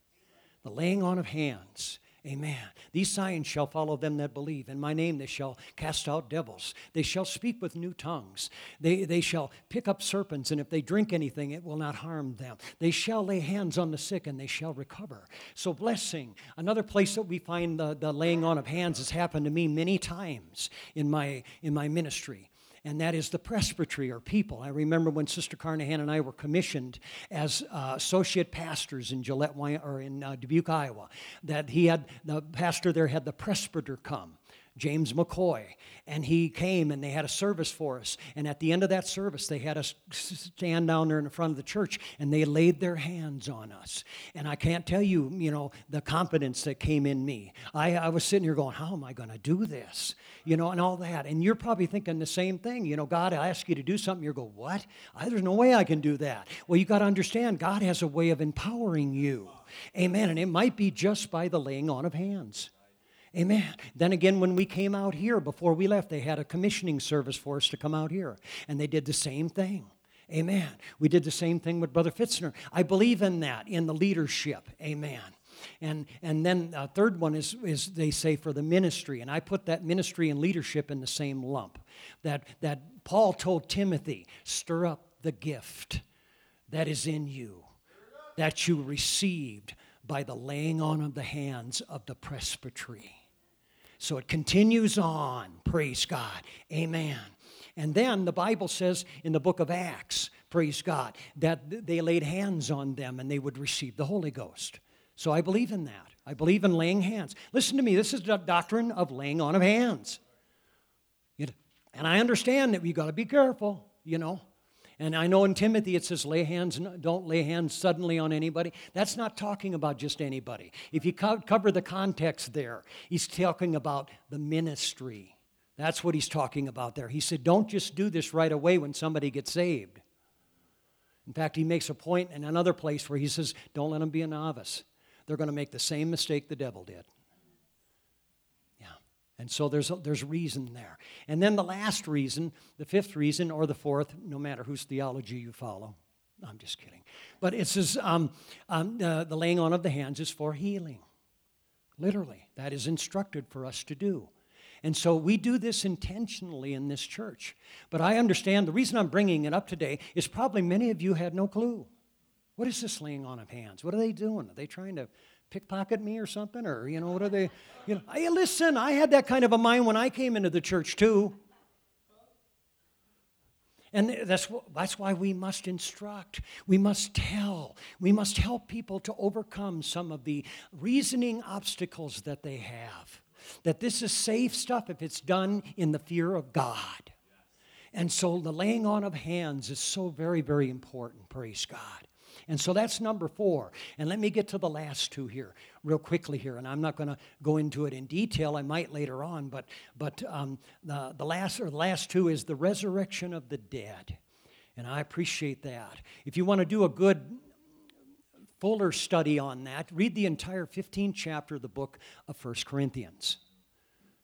the laying on of hands. Amen. These signs shall follow them that believe. In my name they shall cast out devils. They shall speak with new tongues. They, they shall pick up serpents, and if they drink anything, it will not harm them. They shall lay hands on the sick, and they shall recover. So, blessing. Another place that we find the, the laying on of hands has happened to me many times in my, in my ministry. And that is the presbytery or people. I remember when Sister Carnahan and I were commissioned as uh, associate pastors in Gillette or in uh, Dubuque, Iowa, that he had the pastor there had the presbyter come James McCoy. And he came and they had a service for us. And at the end of that service, they had us stand down there in the front of the church and they laid their hands on us. And I can't tell you, you know, the confidence that came in me. I, I was sitting here going, How am I going to do this? You know, and all that. And you're probably thinking the same thing. You know, God, I ask you to do something. You go, What? I, there's no way I can do that. Well, you got to understand, God has a way of empowering you. Amen. And it might be just by the laying on of hands. Amen. Then again, when we came out here, before we left, they had a commissioning service for us to come out here, and they did the same thing. Amen. We did the same thing with Brother Fitzner. I believe in that, in the leadership. Amen. And, and then a third one is, is they say for the ministry. And I put that ministry and leadership in the same lump. That, that Paul told Timothy, stir up the gift that is in you, that you received by the laying on of the hands of the presbytery. So it continues on. Praise God. Amen. And then the Bible says in the book of Acts, praise God, that they laid hands on them and they would receive the Holy Ghost. So I believe in that. I believe in laying hands. Listen to me, this is the doctrine of laying on of hands. And I understand that we've got to be careful, you know. And I know in Timothy it says, lay hands, don't lay hands suddenly on anybody. That's not talking about just anybody. If you cover the context there, he's talking about the ministry. That's what he's talking about there. He said, don't just do this right away when somebody gets saved. In fact, he makes a point in another place where he says, don't let them be a novice. They're going to make the same mistake the devil did. And so there's, a, there's reason there. And then the last reason, the fifth reason, or the fourth, no matter whose theology you follow. I'm just kidding. But it says um, um, uh, the laying on of the hands is for healing. Literally, that is instructed for us to do. And so we do this intentionally in this church. But I understand the reason I'm bringing it up today is probably many of you had no clue. What is this laying on of hands? What are they doing? Are they trying to pickpocket me or something? Or, you know, what are they? You know, hey, listen, I had that kind of a mind when I came into the church too. And that's, that's why we must instruct. We must tell. We must help people to overcome some of the reasoning obstacles that they have. That this is safe stuff if it's done in the fear of God. And so the laying on of hands is so very, very important, praise God. And so that's number four. And let me get to the last two here, real quickly here. And I'm not going to go into it in detail. I might later on, but but um, the the last or the last two is the resurrection of the dead, and I appreciate that. If you want to do a good fuller study on that, read the entire 15th chapter of the book of First Corinthians.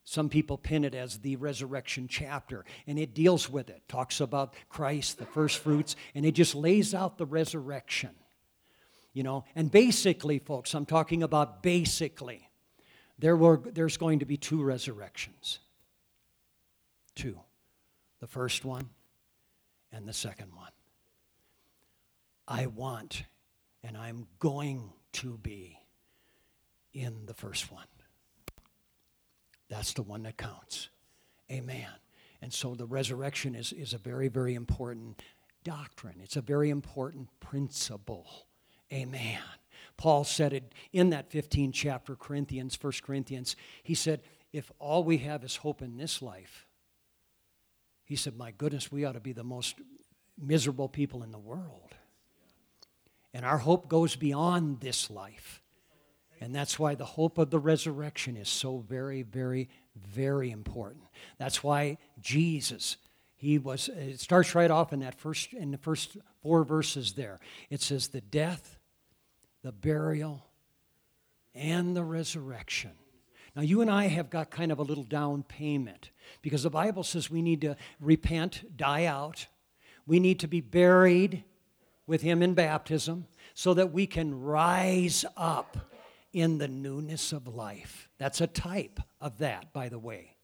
Some people pin it as the resurrection chapter, and it deals with it, talks about Christ, the first fruits, and it just lays out the resurrection. You know, and basically, folks, I'm talking about basically, there were, there's going to be two resurrections. Two. The first one and the second one. I want and I'm going to be in the first one. That's the one that counts. Amen. And so the resurrection is, is a very, very important doctrine, it's a very important principle. Amen. Paul said it in that 15 chapter Corinthians, 1 Corinthians. He said, if all we have is hope in this life, he said, my goodness, we ought to be the most miserable people in the world. And our hope goes beyond this life. And that's why the hope of the resurrection is so very, very, very important. That's why Jesus, he was, it starts right off in that first, in the first four verses there. It says, the death, the burial, and the resurrection. Now, you and I have got kind of a little down payment because the Bible says we need to repent, die out. We need to be buried with Him in baptism so that we can rise up in the newness of life. That's a type of that, by the way.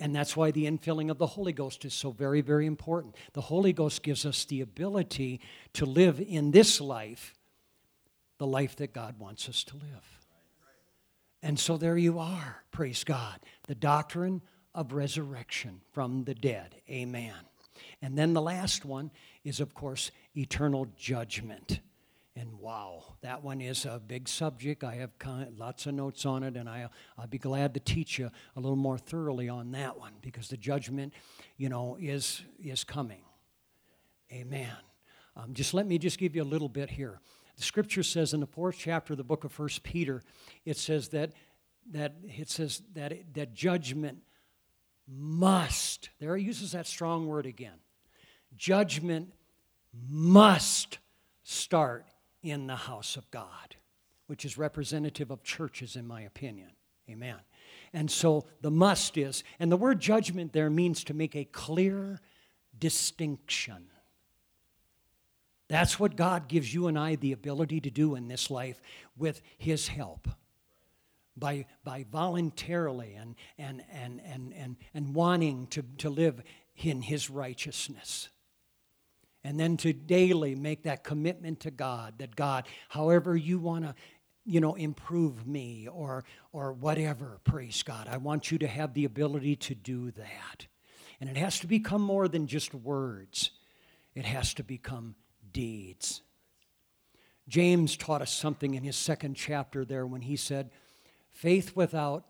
And that's why the infilling of the Holy Ghost is so very, very important. The Holy Ghost gives us the ability to live in this life the life that God wants us to live. And so there you are, praise God. The doctrine of resurrection from the dead. Amen. And then the last one is, of course, eternal judgment. And wow, that one is a big subject. I have lots of notes on it, and I, I'll be glad to teach you a little more thoroughly on that one because the judgment, you know, is, is coming. Amen. Um, just let me just give you a little bit here. The scripture says in the fourth chapter of the book of First Peter, it says that that it says that that judgment must. There he uses that strong word again. Judgment must start in the house of God, which is representative of churches, in my opinion. Amen. And so the must is, and the word judgment there means to make a clear distinction. That's what God gives you and I the ability to do in this life with His help. By, by voluntarily and, and, and, and, and, and wanting to, to live in His righteousness. And then to daily make that commitment to God that God, however you want to you know improve me or or whatever praise god. I want you to have the ability to do that. And it has to become more than just words. It has to become deeds. James taught us something in his second chapter there when he said faith without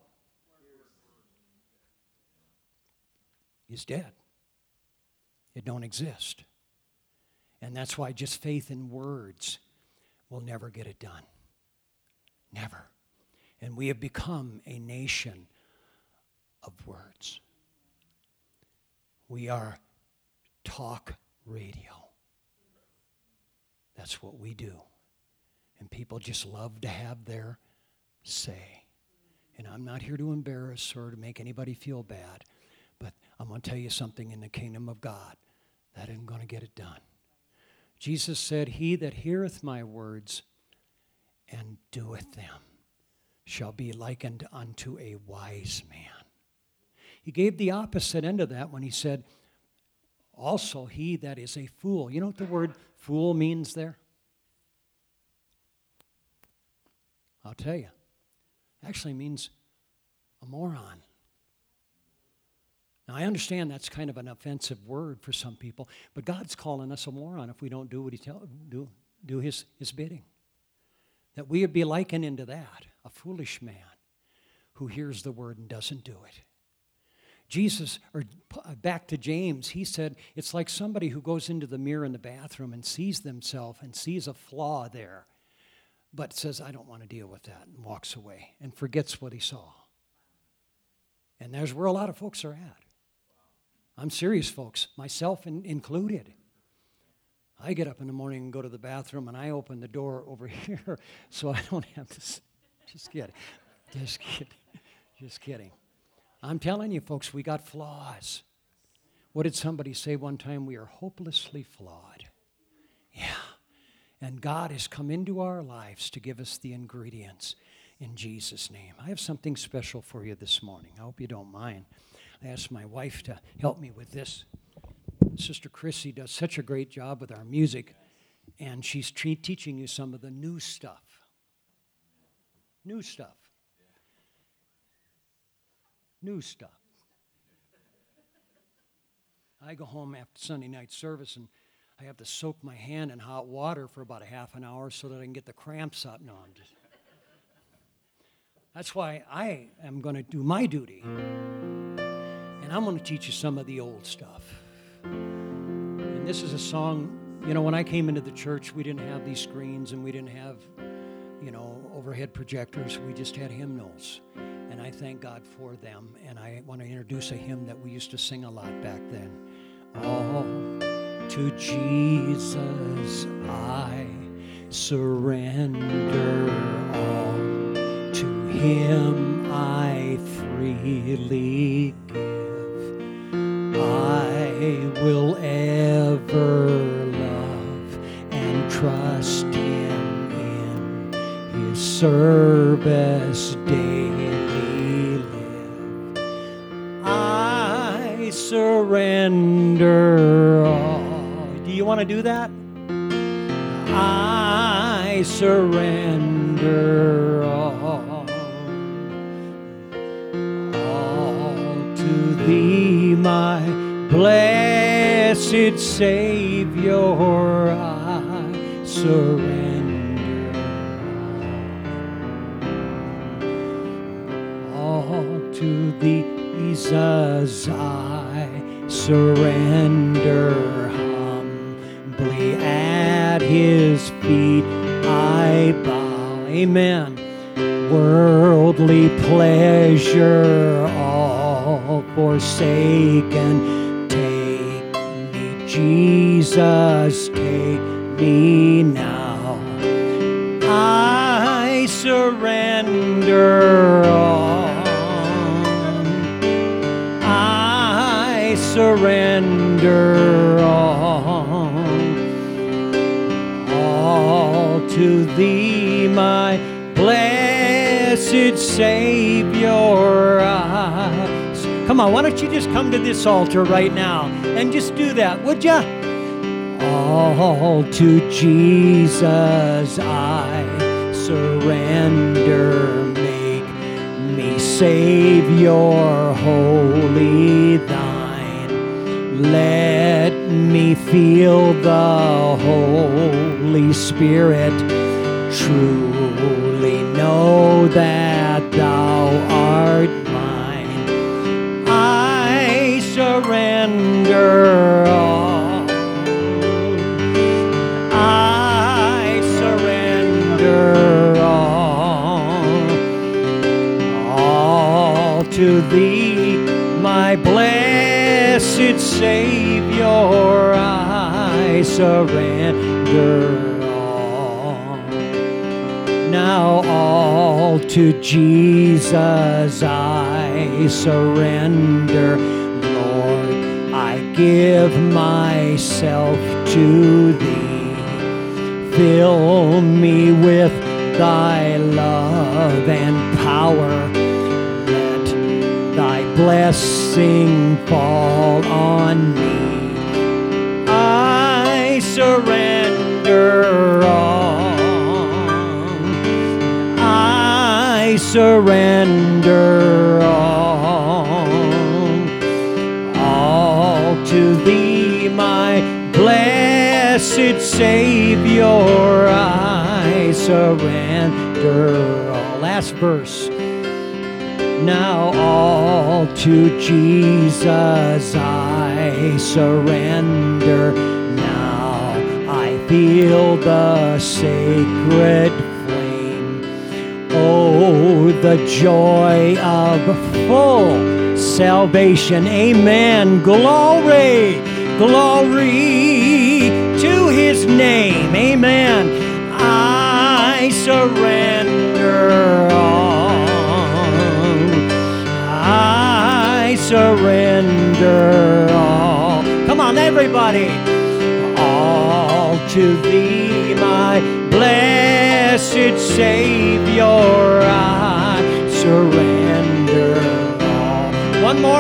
is dead. It don't exist and that's why just faith in words will never get it done. Never. And we have become a nation of words. We are talk radio. That's what we do. And people just love to have their say. And I'm not here to embarrass or to make anybody feel bad, but I'm going to tell you something in the kingdom of God that isn't going to get it done. Jesus said, He that heareth my words and doeth them shall be likened unto a wise man. He gave the opposite end of that when he said, Also he that is a fool. You know what the word fool means there? I'll tell you. Actually means a moron. Now, I understand that's kind of an offensive word for some people, but God's calling us a moron if we don't do what He tell do do His His bidding. That we would be likened into that, a foolish man who hears the word and doesn't do it. Jesus, or uh, back to James, he said it's like somebody who goes into the mirror in the bathroom and sees themselves and sees a flaw there, but says, I don't want to deal with that, and walks away and forgets what he saw. And there's where a lot of folks are at. I'm serious, folks, myself in, included. I get up in the morning and go to the bathroom, and I open the door over here so I don't have to. Just kidding. Just kidding. Just kidding. I'm telling you, folks, we got flaws. What did somebody say one time? We are hopelessly flawed. Yeah. And God has come into our lives to give us the ingredients in Jesus' name. I have something special for you this morning. I hope you don't mind. I asked my wife to help me with this. Sister Chrissy does such a great job with our music, and she's teaching you some of the new stuff. New stuff. New stuff. I go home after Sunday night service and I have to soak my hand in hot water for about a half an hour so that I can get the cramps out. No, I'm just. That's why I am going to do my duty. And I'm going to teach you some of the old stuff. And this is a song, you know, when I came into the church, we didn't have these screens and we didn't have, you know, overhead projectors. We just had hymnals. And I thank God for them. And I want to introduce a hymn that we used to sing a lot back then. All to Jesus I surrender all. To him I freely give. I will ever love and trust Him in His service daily. I surrender all. Do you want to do that? I surrender all, blessed Savior, I surrender. All to thee, Jesus, I surrender. Humbly at his feet I bow. Amen. Worldly pleasure all forsaken. Jesus, take me now. I surrender all. I surrender all. All to thee, my blessed Savior. Come on, why don't you just come to this altar right now and just do that, would ya? All to Jesus I surrender. Make me Savior wholly thine. Let me feel the Holy Spirit. Truly know that thou art surrender all. I surrender all, all to thee, my blessed Savior. I surrender all. Now all to Jesus I surrender. Give myself to thee. Fill me with thy love and power. Let thy blessing fall on me. I surrender all. I surrender all. Blessed Savior, I surrender all. Last verse. Now all to Jesus I surrender. Now I feel the sacred flame. Oh, the joy of full salvation. Amen. Glory, glory. Amen. I surrender all. I surrender all. Come on, everybody. All to thee, my blessed Savior, I surrender all. One more